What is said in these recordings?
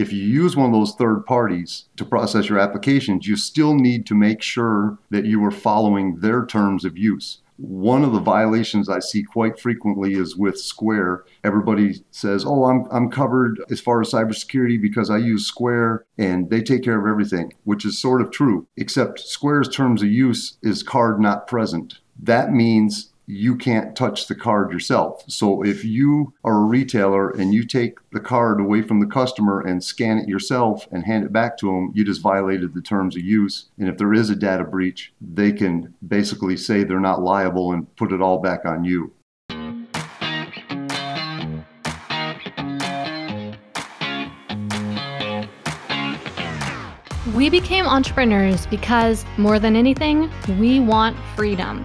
if you use one of those third parties to process your applications, you still need to make sure that you are following their terms of use. One of the violations I see quite frequently is with Square. Everybody says, Oh, I'm, I'm covered as far as cybersecurity because I use Square and they take care of everything, which is sort of true, except Square's terms of use is card not present. That means you can't touch the card yourself. So if you are a retailer and you take the card away from the customer and scan it yourself and hand it back to them, you just violated the terms of use. And if there is a data breach, they can basically say they're not liable and put it all back on you. We became entrepreneurs because, more than anything, we want freedom.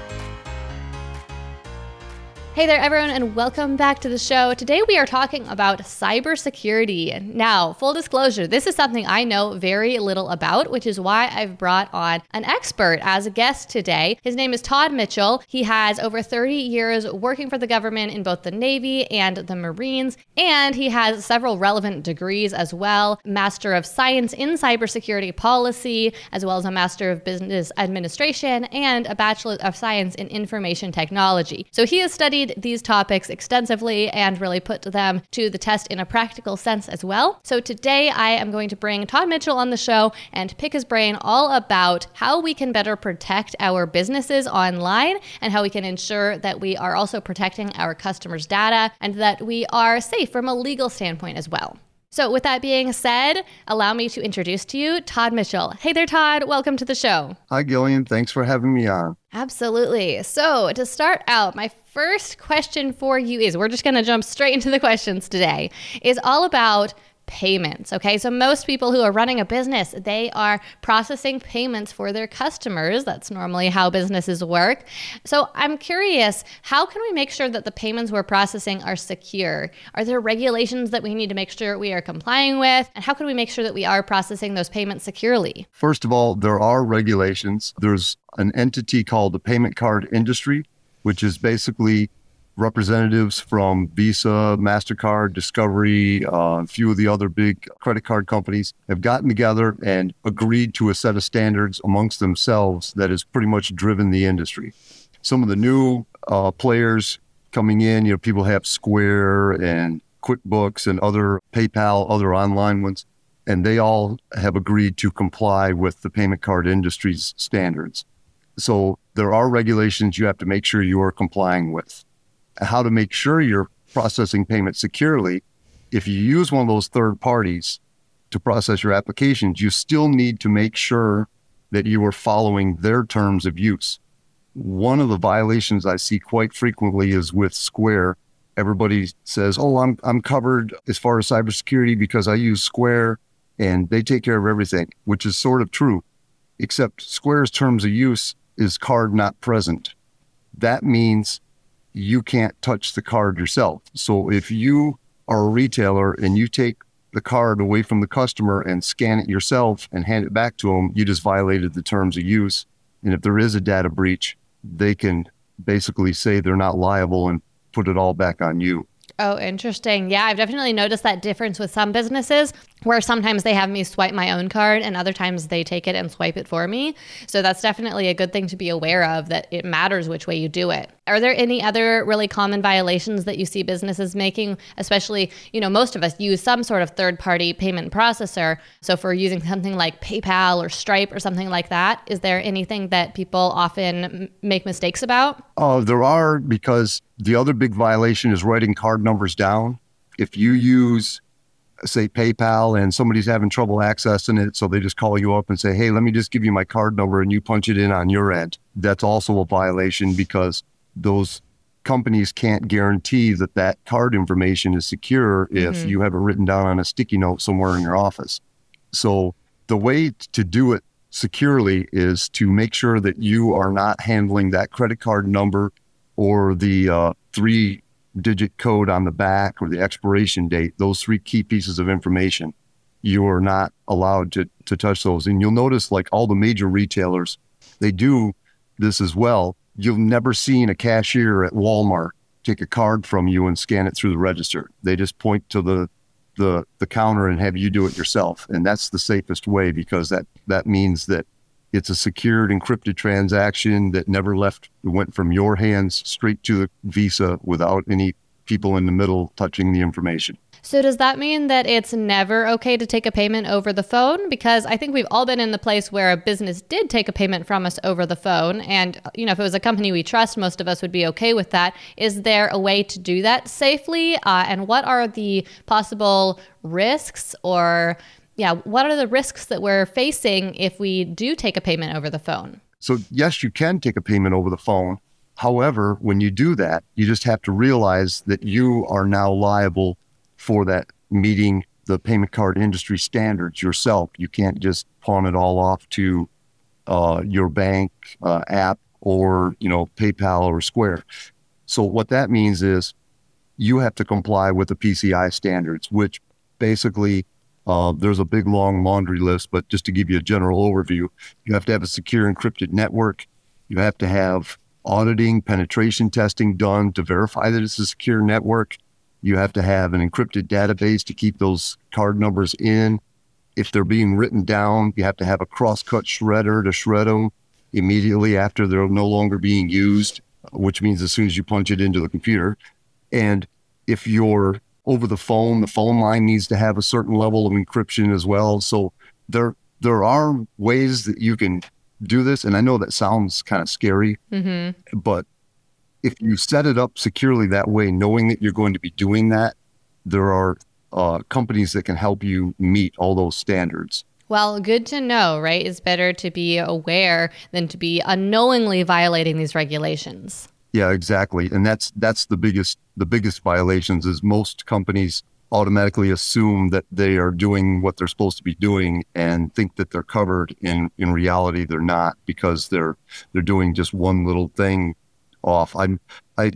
Hey there, everyone, and welcome back to the show. Today we are talking about cybersecurity. Now, full disclosure, this is something I know very little about, which is why I've brought on an expert as a guest today. His name is Todd Mitchell. He has over 30 years working for the government in both the Navy and the Marines, and he has several relevant degrees as well Master of Science in Cybersecurity Policy, as well as a Master of Business Administration, and a Bachelor of Science in Information Technology. So he has studied these topics extensively and really put them to the test in a practical sense as well. So today I am going to bring Todd Mitchell on the show and pick his brain all about how we can better protect our businesses online and how we can ensure that we are also protecting our customers' data and that we are safe from a legal standpoint as well. So, with that being said, allow me to introduce to you Todd Mitchell. Hey there, Todd. Welcome to the show. Hi, Gillian. Thanks for having me on. Absolutely. So, to start out, my first question for you is we're just going to jump straight into the questions today, is all about payments. Okay, so most people who are running a business, they are processing payments for their customers. That's normally how businesses work. So I'm curious, how can we make sure that the payments we're processing are secure? Are there regulations that we need to make sure we are complying with? And how can we make sure that we are processing those payments securely? First of all, there are regulations. There's an entity called the payment card industry, which is basically representatives from Visa, MasterCard, Discovery, uh, a few of the other big credit card companies have gotten together and agreed to a set of standards amongst themselves that has pretty much driven the industry. Some of the new uh, players coming in, you know, people have Square and QuickBooks and other PayPal, other online ones, and they all have agreed to comply with the payment card industry's standards. So there are regulations you have to make sure you are complying with how to make sure you're processing payments securely, if you use one of those third parties to process your applications, you still need to make sure that you are following their terms of use. One of the violations I see quite frequently is with Square. Everybody says, "Oh, I'm I'm covered as far as cybersecurity because I use Square and they take care of everything," which is sort of true, except Square's terms of use is card not present. That means you can't touch the card yourself. So if you are a retailer and you take the card away from the customer and scan it yourself and hand it back to them, you just violated the terms of use. And if there is a data breach, they can basically say they're not liable and put it all back on you. Oh, interesting. Yeah, I've definitely noticed that difference with some businesses where sometimes they have me swipe my own card and other times they take it and swipe it for me. So that's definitely a good thing to be aware of that it matters which way you do it. Are there any other really common violations that you see businesses making, especially, you know, most of us use some sort of third-party payment processor. So if we're using something like PayPal or Stripe or something like that, is there anything that people often make mistakes about? Oh, there are because the other big violation is writing card numbers down. If you use say PayPal and somebody's having trouble accessing it, so they just call you up and say, "Hey, let me just give you my card number," and you punch it in on your end. That's also a violation because those companies can't guarantee that that card information is secure if mm-hmm. you have it written down on a sticky note somewhere in your office. So the way to do it securely is to make sure that you are not handling that credit card number or the uh, three digit code on the back or the expiration date, those three key pieces of information, you are not allowed to, to touch those. And you'll notice, like all the major retailers, they do this as well. You've never seen a cashier at Walmart take a card from you and scan it through the register. They just point to the the the counter and have you do it yourself. And that's the safest way because that that means that it's a secured encrypted transaction that never left went from your hands straight to the Visa without any people in the middle touching the information. So does that mean that it's never okay to take a payment over the phone? Because I think we've all been in the place where a business did take a payment from us over the phone. And, you know, if it was a company we trust, most of us would be okay with that. Is there a way to do that safely? Uh, and what are the possible risks or, yeah, what are the risks that we're facing if we do take a payment over the phone? So, yes, you can take a payment over the phone. However, when you do that, you just have to realize that you are now liable for that meeting the payment card industry standards yourself. You can't just pawn it all off to uh, your bank uh, app or you know PayPal or Square. So what that means is you have to comply with the PCI standards, which basically uh, there's a big long laundry list. But just to give you a general overview, you have to have a secure encrypted network. You have to have auditing, penetration testing done to verify that it's a secure network. You have to have an encrypted database to keep those card numbers in. If they're being written down, you have to have a cross-cut shredder to shred them immediately after they're no longer being used, which means as soon as you punch it into the computer. And if you're over the phone, the phone line needs to have a certain level of encryption as well. So there there are ways that you can do this, and I know that sounds kind of scary, mm-hmm. but if you set it up securely that way, knowing that you're going to be doing that, there are uh, companies that can help you meet all those standards. Well, good to know, right? It's better to be aware than to be unknowingly violating these regulations. Yeah, exactly. And that's that's the biggest the biggest violations is most companies automatically assume that they are doing what they're supposed to be doing and think that they're covered in in reality they're not because they're they're doing just one little thing off. I'm I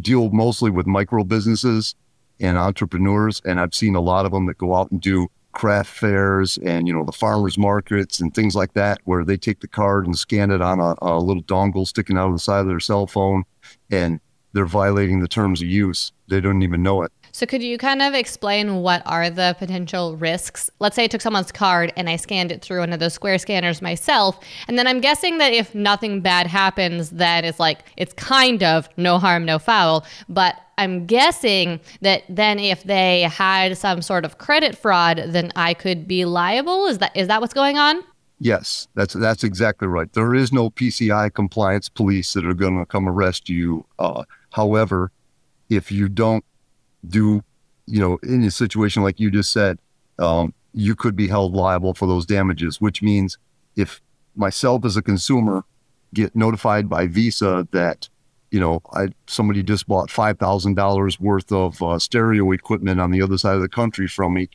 deal mostly with micro businesses and entrepreneurs, and I've seen a lot of them that go out and do craft fairs and you know the farmers markets and things like that where they take the card and scan it on a, a little dongle sticking out of the side of their cell phone and they're violating the terms of use they don't even know it so, could you kind of explain what are the potential risks? Let's say I took someone's card and I scanned it through one of those square scanners myself. And then I'm guessing that if nothing bad happens, that it's like, it's kind of no harm, no foul. But I'm guessing that then if they had some sort of credit fraud, then I could be liable. Is that is that what's going on? Yes, that's that's exactly right. There is no PCI compliance police that are going to come arrest you. Uh, however, if you don't do, you know, in a situation like you just said, um, you could be held liable for those damages, which means if myself as a consumer get notified by Visa that, you know, I somebody just bought five thousand dollars worth of uh, stereo equipment on the other side of the country from me,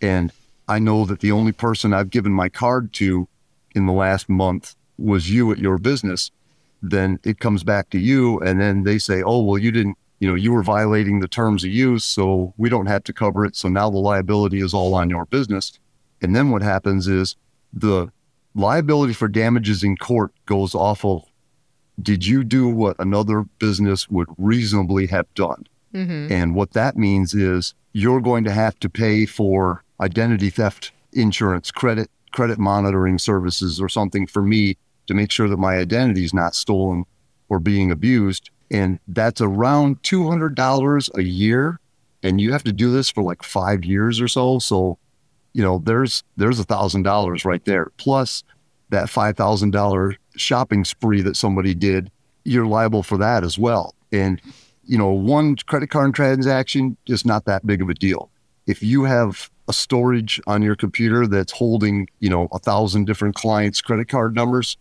and I know that the only person I've given my card to in the last month was you at your business, then it comes back to you, and then they say, oh well, you didn't you know, you were violating the terms of use, so we don't have to cover it. So now the liability is all on your business. And then what happens is the liability for damages in court goes off of did you do what another business would reasonably have done? Mm-hmm. And what that means is you're going to have to pay for identity theft insurance, credit, credit monitoring services, or something for me to make sure that my identity is not stolen or being abused. And that's around $200 a year. And you have to do this for like five years or so. So you know there's there's a thousand dollars right there. Plus that five thousand dollar shopping spree that somebody did you're liable for that as well. And you know one credit card transaction is not that big of a deal if you have a storage on your computer that's holding you know a thousand different clients credit card numbers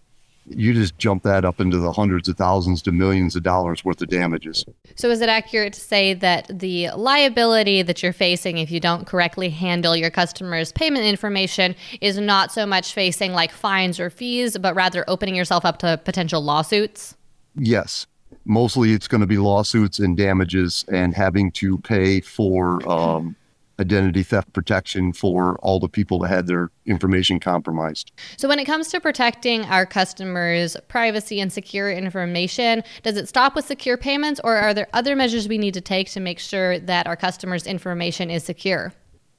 you just jump that up into the hundreds of thousands to millions of dollars worth of damages. So, is it accurate to say that the liability that you're facing if you don't correctly handle your customers' payment information is not so much facing like fines or fees, but rather opening yourself up to potential lawsuits? Yes. Mostly it's going to be lawsuits and damages and having to pay for um, identity theft protection for all the people that had their information compromised. So, when it comes to protecting our customers' privacy and secure information, does it stop with secure payments, or are there other measures we need to take to make sure that our customers' information is secure?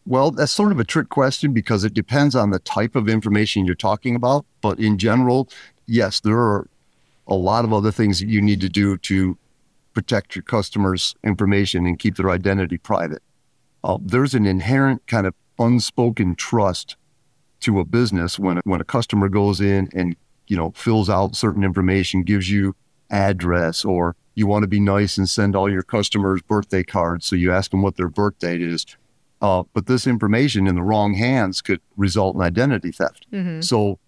Well, that's sort of a trick question because it depends on the type of information you're talking about. But in general, yes, there are a lot of other things that you need to do to protect your customers' information and keep their identity private uh, there's an inherent kind of unspoken trust to a business when when a customer goes in and you know fills out certain information, gives you address, or you want to be nice and send all your customers birthday cards, so you ask them what their birth date is. Uh, but this information in the wrong hands could result in identity theft. Mm-hmm. So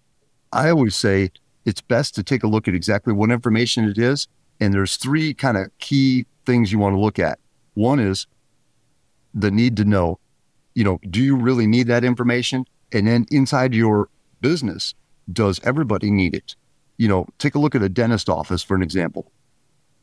I always say it's best to take a look at exactly what information it is. And there's three kind of key things you want to look at. One is the need to know, you know, do you really need that information? And then inside your business, does everybody need it? You know, take a look at a dentist office for an example.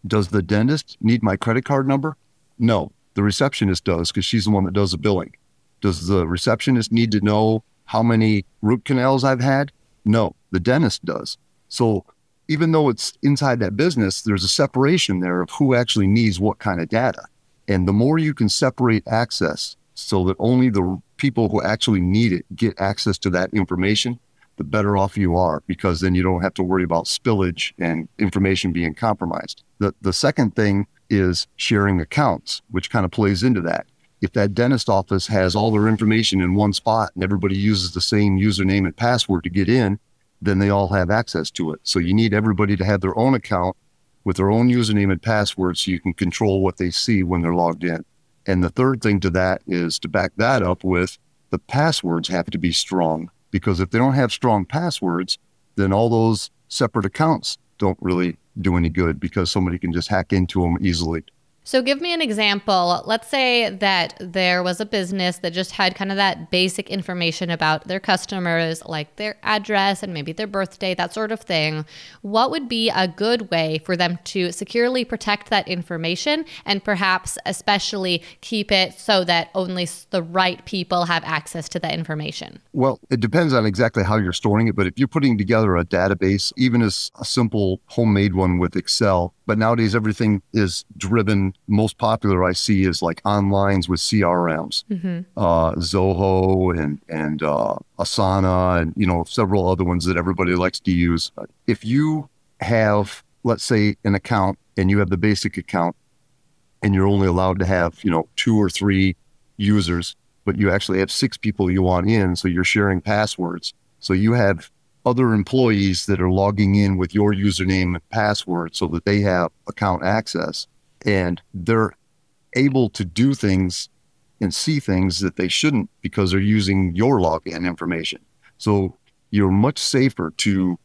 Does the dentist need my credit card number? No, the receptionist does because she's the one that does the billing. Does the receptionist need to know how many root canals I've had? No, the dentist does. So even though it's inside that business, there's a separation there of who actually needs what kind of data. And the more you can separate access so that only the people who actually need it get access to that information, the better off you are because then you don't have to worry about spillage and information being compromised. The, the second thing is sharing accounts, which kind of plays into that. If that dentist office has all their information in one spot and everybody uses the same username and password to get in, then they all have access to it. So you need everybody to have their own account with their own username and password so you can control what they see when they're logged in. And the third thing to that is to back that up with the passwords have to be strong because if they don't have strong passwords, then all those separate accounts don't really do any good because somebody can just hack into them easily. So, give me an example. Let's say that there was a business that just had kind of that basic information about their customers, like their address and maybe their birthday, that sort of thing. What would be a good way for them to securely protect that information and perhaps especially keep it so that only the right people have access to that information? Well, it depends on exactly how you're storing it. But if you're putting together a database, even as a simple homemade one with Excel, but nowadays everything is driven most popular I see is like onlines with CRMs, mm-hmm. uh, Zoho and and uh, Asana, and you know several other ones that everybody likes to use. If you have, let's say, an account and you have the basic account, and you're only allowed to have you know two or three users, but you actually have six people you want in, so you're sharing passwords. So you have other employees that are logging in with your username and password so that they have account access and they're able to do things and see things that they shouldn't because they're using your login information. So you're much safer to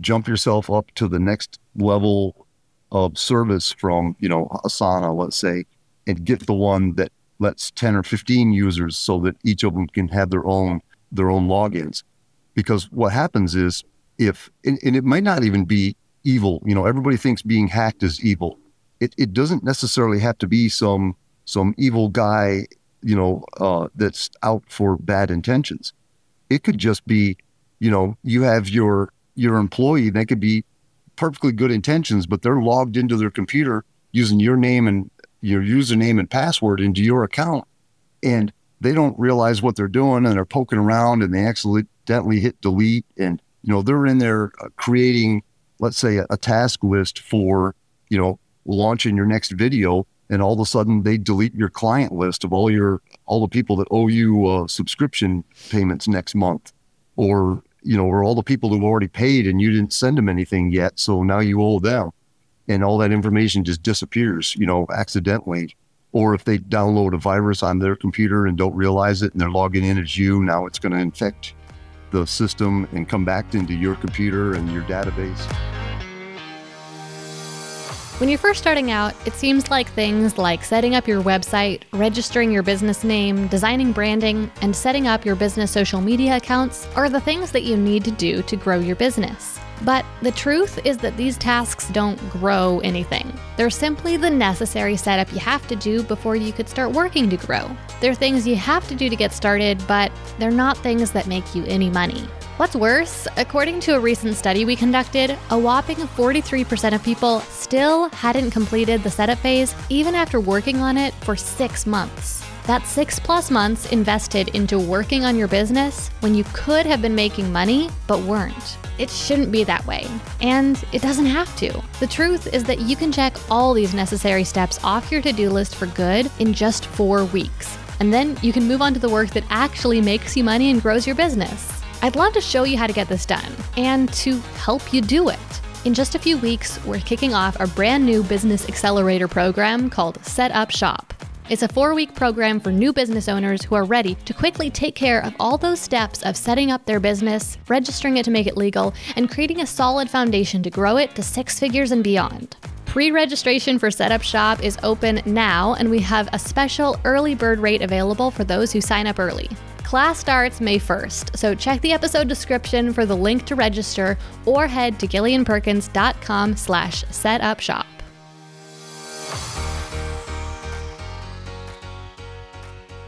jump yourself up to the next level of service from, you know, Asana, let's say, and get the one that lets 10 or 15 users so that each of them can have their own their own logins. Because what happens is if and, and it might not even be evil, you know, everybody thinks being hacked is evil it, it doesn't necessarily have to be some some evil guy, you know, uh, that's out for bad intentions. It could just be, you know, you have your your employee. They could be perfectly good intentions, but they're logged into their computer using your name and your username and password into your account, and they don't realize what they're doing, and they're poking around, and they accidentally hit delete, and you know they're in there uh, creating, let's say, a, a task list for you know launching your next video and all of a sudden they delete your client list of all your all the people that owe you uh, subscription payments next month. Or you know or all the people who already paid and you didn't send them anything yet so now you owe them. And all that information just disappears you know accidentally. Or if they download a virus on their computer and don't realize it and they're logging in as you now it's going to infect the system and come back into your computer and your database. When you're first starting out, it seems like things like setting up your website, registering your business name, designing branding, and setting up your business social media accounts are the things that you need to do to grow your business. But the truth is that these tasks don't grow anything. They're simply the necessary setup you have to do before you could start working to grow. They're things you have to do to get started, but they're not things that make you any money. What's worse, according to a recent study we conducted, a whopping 43% of people still hadn't completed the setup phase even after working on it for six months. That's six plus months invested into working on your business when you could have been making money but weren't. It shouldn't be that way, and it doesn't have to. The truth is that you can check all these necessary steps off your to do list for good in just four weeks. And then you can move on to the work that actually makes you money and grows your business. I'd love to show you how to get this done and to help you do it. In just a few weeks, we're kicking off our brand new business accelerator program called Set Up Shop. It's a four week program for new business owners who are ready to quickly take care of all those steps of setting up their business, registering it to make it legal, and creating a solid foundation to grow it to six figures and beyond. Pre registration for Setup Shop is open now, and we have a special early bird rate available for those who sign up early. Class starts May 1st, so check the episode description for the link to register or head to gillianperkins.com slash setupshop.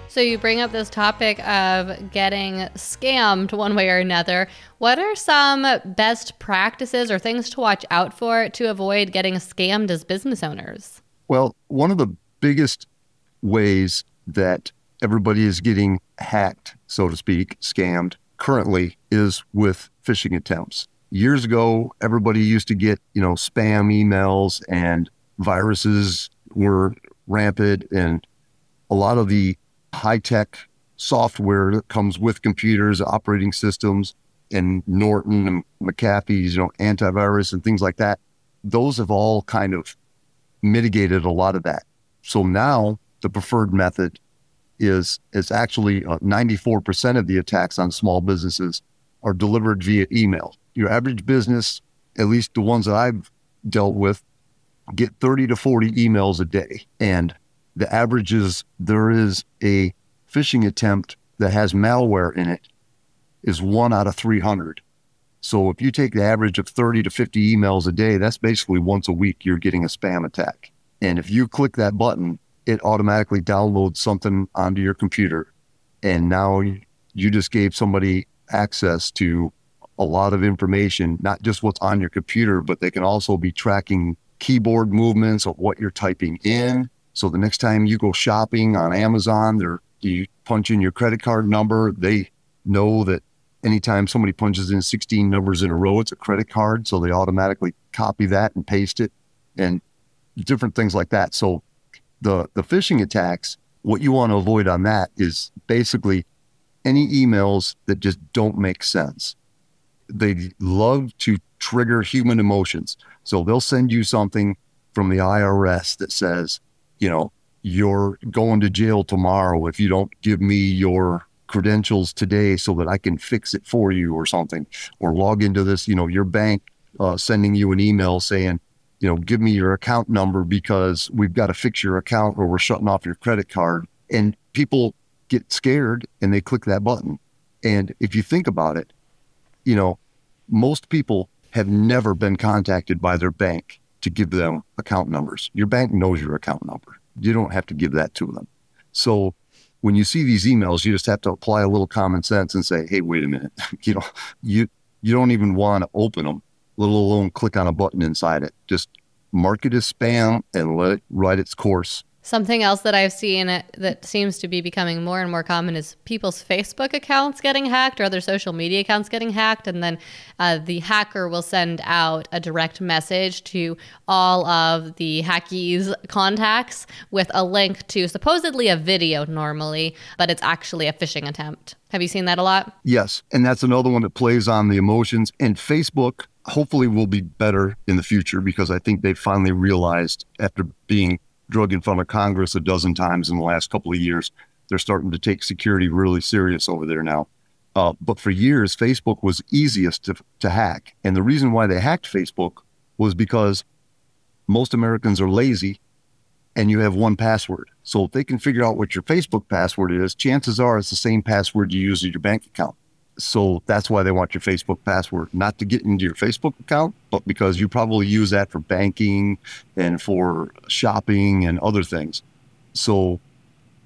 So you bring up this topic of getting scammed one way or another. What are some best practices or things to watch out for to avoid getting scammed as business owners? Well, one of the biggest ways that everybody is getting hacked, so to speak, scammed currently is with phishing attempts. Years ago, everybody used to get, you know, spam emails and viruses were rampant and a lot of the high tech software that comes with computers, operating systems, and Norton and McAfee's, you know, antivirus and things like that. Those have all kind of mitigated a lot of that. So now the preferred method is is actually uh, 94% of the attacks on small businesses are delivered via email. Your average business, at least the ones that I've dealt with, get 30 to 40 emails a day. And the average is there is a phishing attempt that has malware in it is one out of 300. So if you take the average of 30 to 50 emails a day, that's basically once a week you're getting a spam attack. And if you click that button, it automatically downloads something onto your computer. And now you just gave somebody access to a lot of information, not just what's on your computer, but they can also be tracking keyboard movements of what you're typing in. So the next time you go shopping on Amazon, they're, you punch in your credit card number, they know that anytime somebody punches in 16 numbers in a row, it's a credit card. So they automatically copy that and paste it and different things like that. So the the phishing attacks, what you want to avoid on that is basically any emails that just don't make sense. They love to trigger human emotions. So they'll send you something from the IRS that says, you know, you're going to jail tomorrow if you don't give me your credentials today so that I can fix it for you or something, or log into this, you know, your bank uh, sending you an email saying, you know, give me your account number because we've got to fix your account or we're shutting off your credit card. And people get scared and they click that button. And if you think about it, you know, most people have never been contacted by their bank to give them account numbers. Your bank knows your account number. You don't have to give that to them. So when you see these emails, you just have to apply a little common sense and say, "Hey, wait a minute. you know, you you don't even want to open them let alone click on a button inside it. Just mark it as spam and let it ride its course. Something else that I've seen that seems to be becoming more and more common is people's Facebook accounts getting hacked or other social media accounts getting hacked. And then uh, the hacker will send out a direct message to all of the hackees' contacts with a link to supposedly a video normally, but it's actually a phishing attempt. Have you seen that a lot? Yes. And that's another one that plays on the emotions. And Facebook hopefully will be better in the future because I think they finally realized after being drug in front of Congress a dozen times in the last couple of years, they're starting to take security really serious over there now. Uh, but for years, Facebook was easiest to, to hack. And the reason why they hacked Facebook was because most Americans are lazy and you have one password. So if they can figure out what your Facebook password is, chances are it's the same password you use in your bank account. So that's why they want your Facebook password, not to get into your Facebook account, but because you probably use that for banking and for shopping and other things. So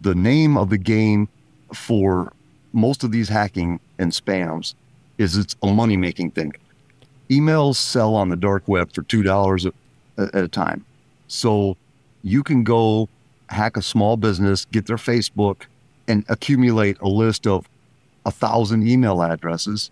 the name of the game for most of these hacking and spams is it's a money making thing. Emails sell on the dark web for $2 at a time. So you can go hack a small business, get their Facebook, and accumulate a list of a thousand email addresses,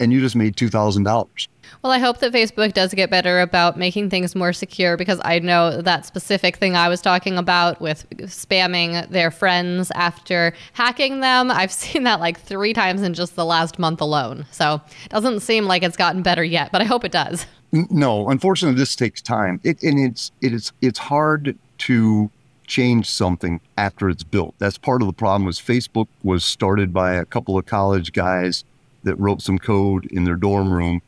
and you just made two thousand dollars. Well, I hope that Facebook does get better about making things more secure because I know that specific thing I was talking about with spamming their friends after hacking them. I've seen that like three times in just the last month alone. So it doesn't seem like it's gotten better yet, but I hope it does. No, unfortunately, this takes time. It, and it's it is it's hard to change something after it's built. That's part of the problem. Was Facebook was started by a couple of college guys that wrote some code in their dorm room,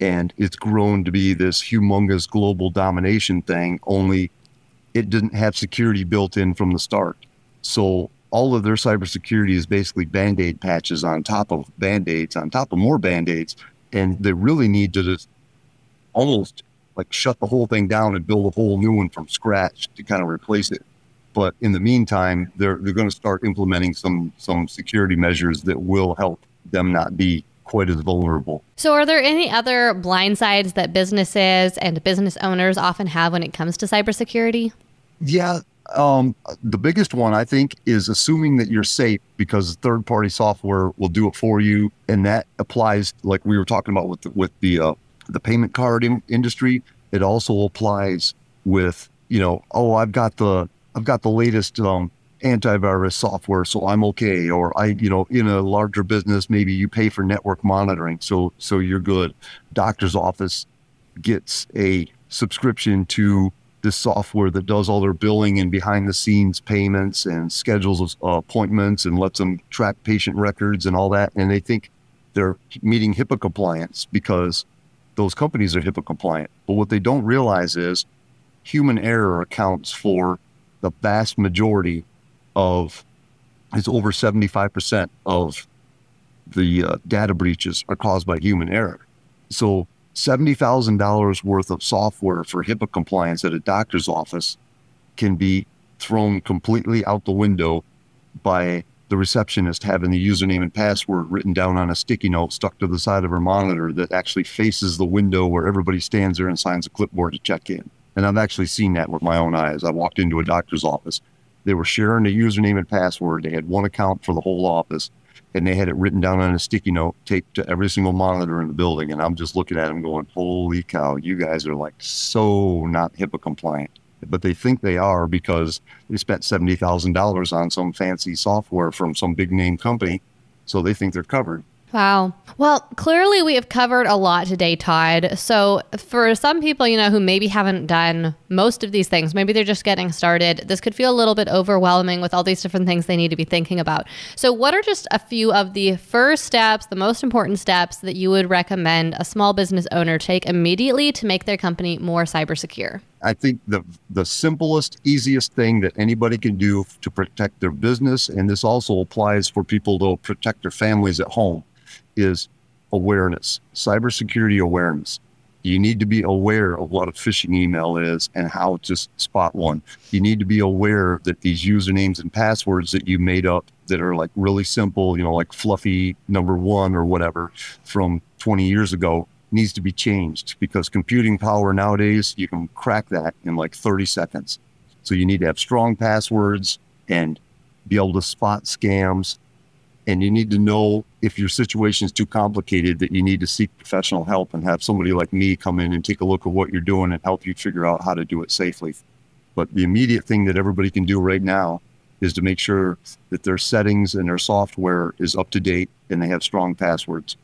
and it's grown to be this humongous global domination thing. Only it didn't have security built in from the start. So all of their cybersecurity is basically band aid patches on top of band aids on top of more band aids. And they really need to just almost like shut the whole thing down and build a whole new one from scratch to kind of replace it. But in the meantime, they're they're going to start implementing some some security measures that will help them not be quite as vulnerable. So, are there any other blind sides that businesses and business owners often have when it comes to cybersecurity? Yeah, um, the biggest one I think is assuming that you're safe because third party software will do it for you, and that applies like we were talking about with the, with the uh, the payment card in- industry. It also applies with, you know, oh, I've got the I've got the latest um, antivirus software, so I'm okay. Or I, you know, in a larger business, maybe you pay for network monitoring, so so you're good. Doctor's office gets a subscription to this software that does all their billing and behind the scenes payments and schedules uh, appointments and lets them track patient records and all that. And they think they're meeting HIPAA compliance because those companies are HIPAA compliant. But what they don't realize is human error accounts for the vast majority of, it's over 75% of the uh, data breaches are caused by human error. So $70,000 worth of software for HIPAA compliance at a doctor's office can be thrown completely out the window by the receptionist having the username and password written down on a sticky note stuck to the side of her monitor that actually faces the window where everybody stands there and signs a clipboard to check in. And I've actually seen that with my own eyes. I walked into a doctor's office. They were sharing a username and password. They had one account for the whole office and they had it written down on a sticky note taped to every single monitor in the building. And I'm just looking at them going, holy cow, you guys are like so not HIPAA compliant but they think they are because they spent $70,000 on some fancy software from some big name company. So they think they're covered. Wow. Well, clearly we have covered a lot today, Todd. So, for some people, you know, who maybe haven't done most of these things, maybe they're just getting started, this could feel a little bit overwhelming with all these different things they need to be thinking about. So, what are just a few of the first steps, the most important steps that you would recommend a small business owner take immediately to make their company more cyber secure? I think the the simplest, easiest thing that anybody can do to protect their business, and this also applies for people to protect their families at home, is awareness, cybersecurity awareness. You need to be aware of what a phishing email is and how to spot one. You need to be aware that these usernames and passwords that you made up that are like really simple, you know, like fluffy number one or whatever from 20 years ago needs to be changed because computing power nowadays, you can crack that in like 30 seconds. So you need to have strong passwords and be able to spot scams. And you need to know if your situation is too complicated that you need to seek professional help and have somebody like me come in and take a look at what you're doing and help you figure out how to do it safely. But the immediate thing that everybody can do right now is to make sure that their settings and their software is up to date and they have strong passwords.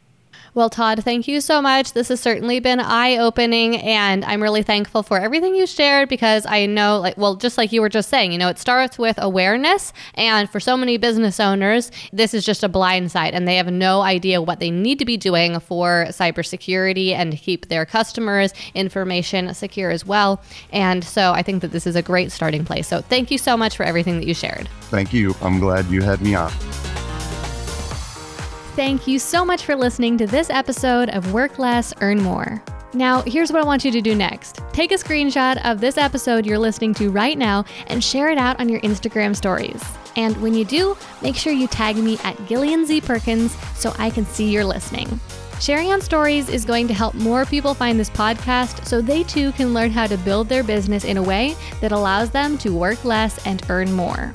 Well, Todd, thank you so much. This has certainly been eye opening, and I'm really thankful for everything you shared because I know, like, well, just like you were just saying, you know, it starts with awareness. And for so many business owners, this is just a blind side, and they have no idea what they need to be doing for cybersecurity and to keep their customers' information secure as well. And so I think that this is a great starting place. So thank you so much for everything that you shared. Thank you. I'm glad you had me on. Thank you so much for listening to this episode of Work Less, Earn More. Now, here's what I want you to do next. Take a screenshot of this episode you're listening to right now and share it out on your Instagram stories. And when you do, make sure you tag me at Gillian Z Perkins so I can see you're listening. Sharing on stories is going to help more people find this podcast so they too can learn how to build their business in a way that allows them to work less and earn more.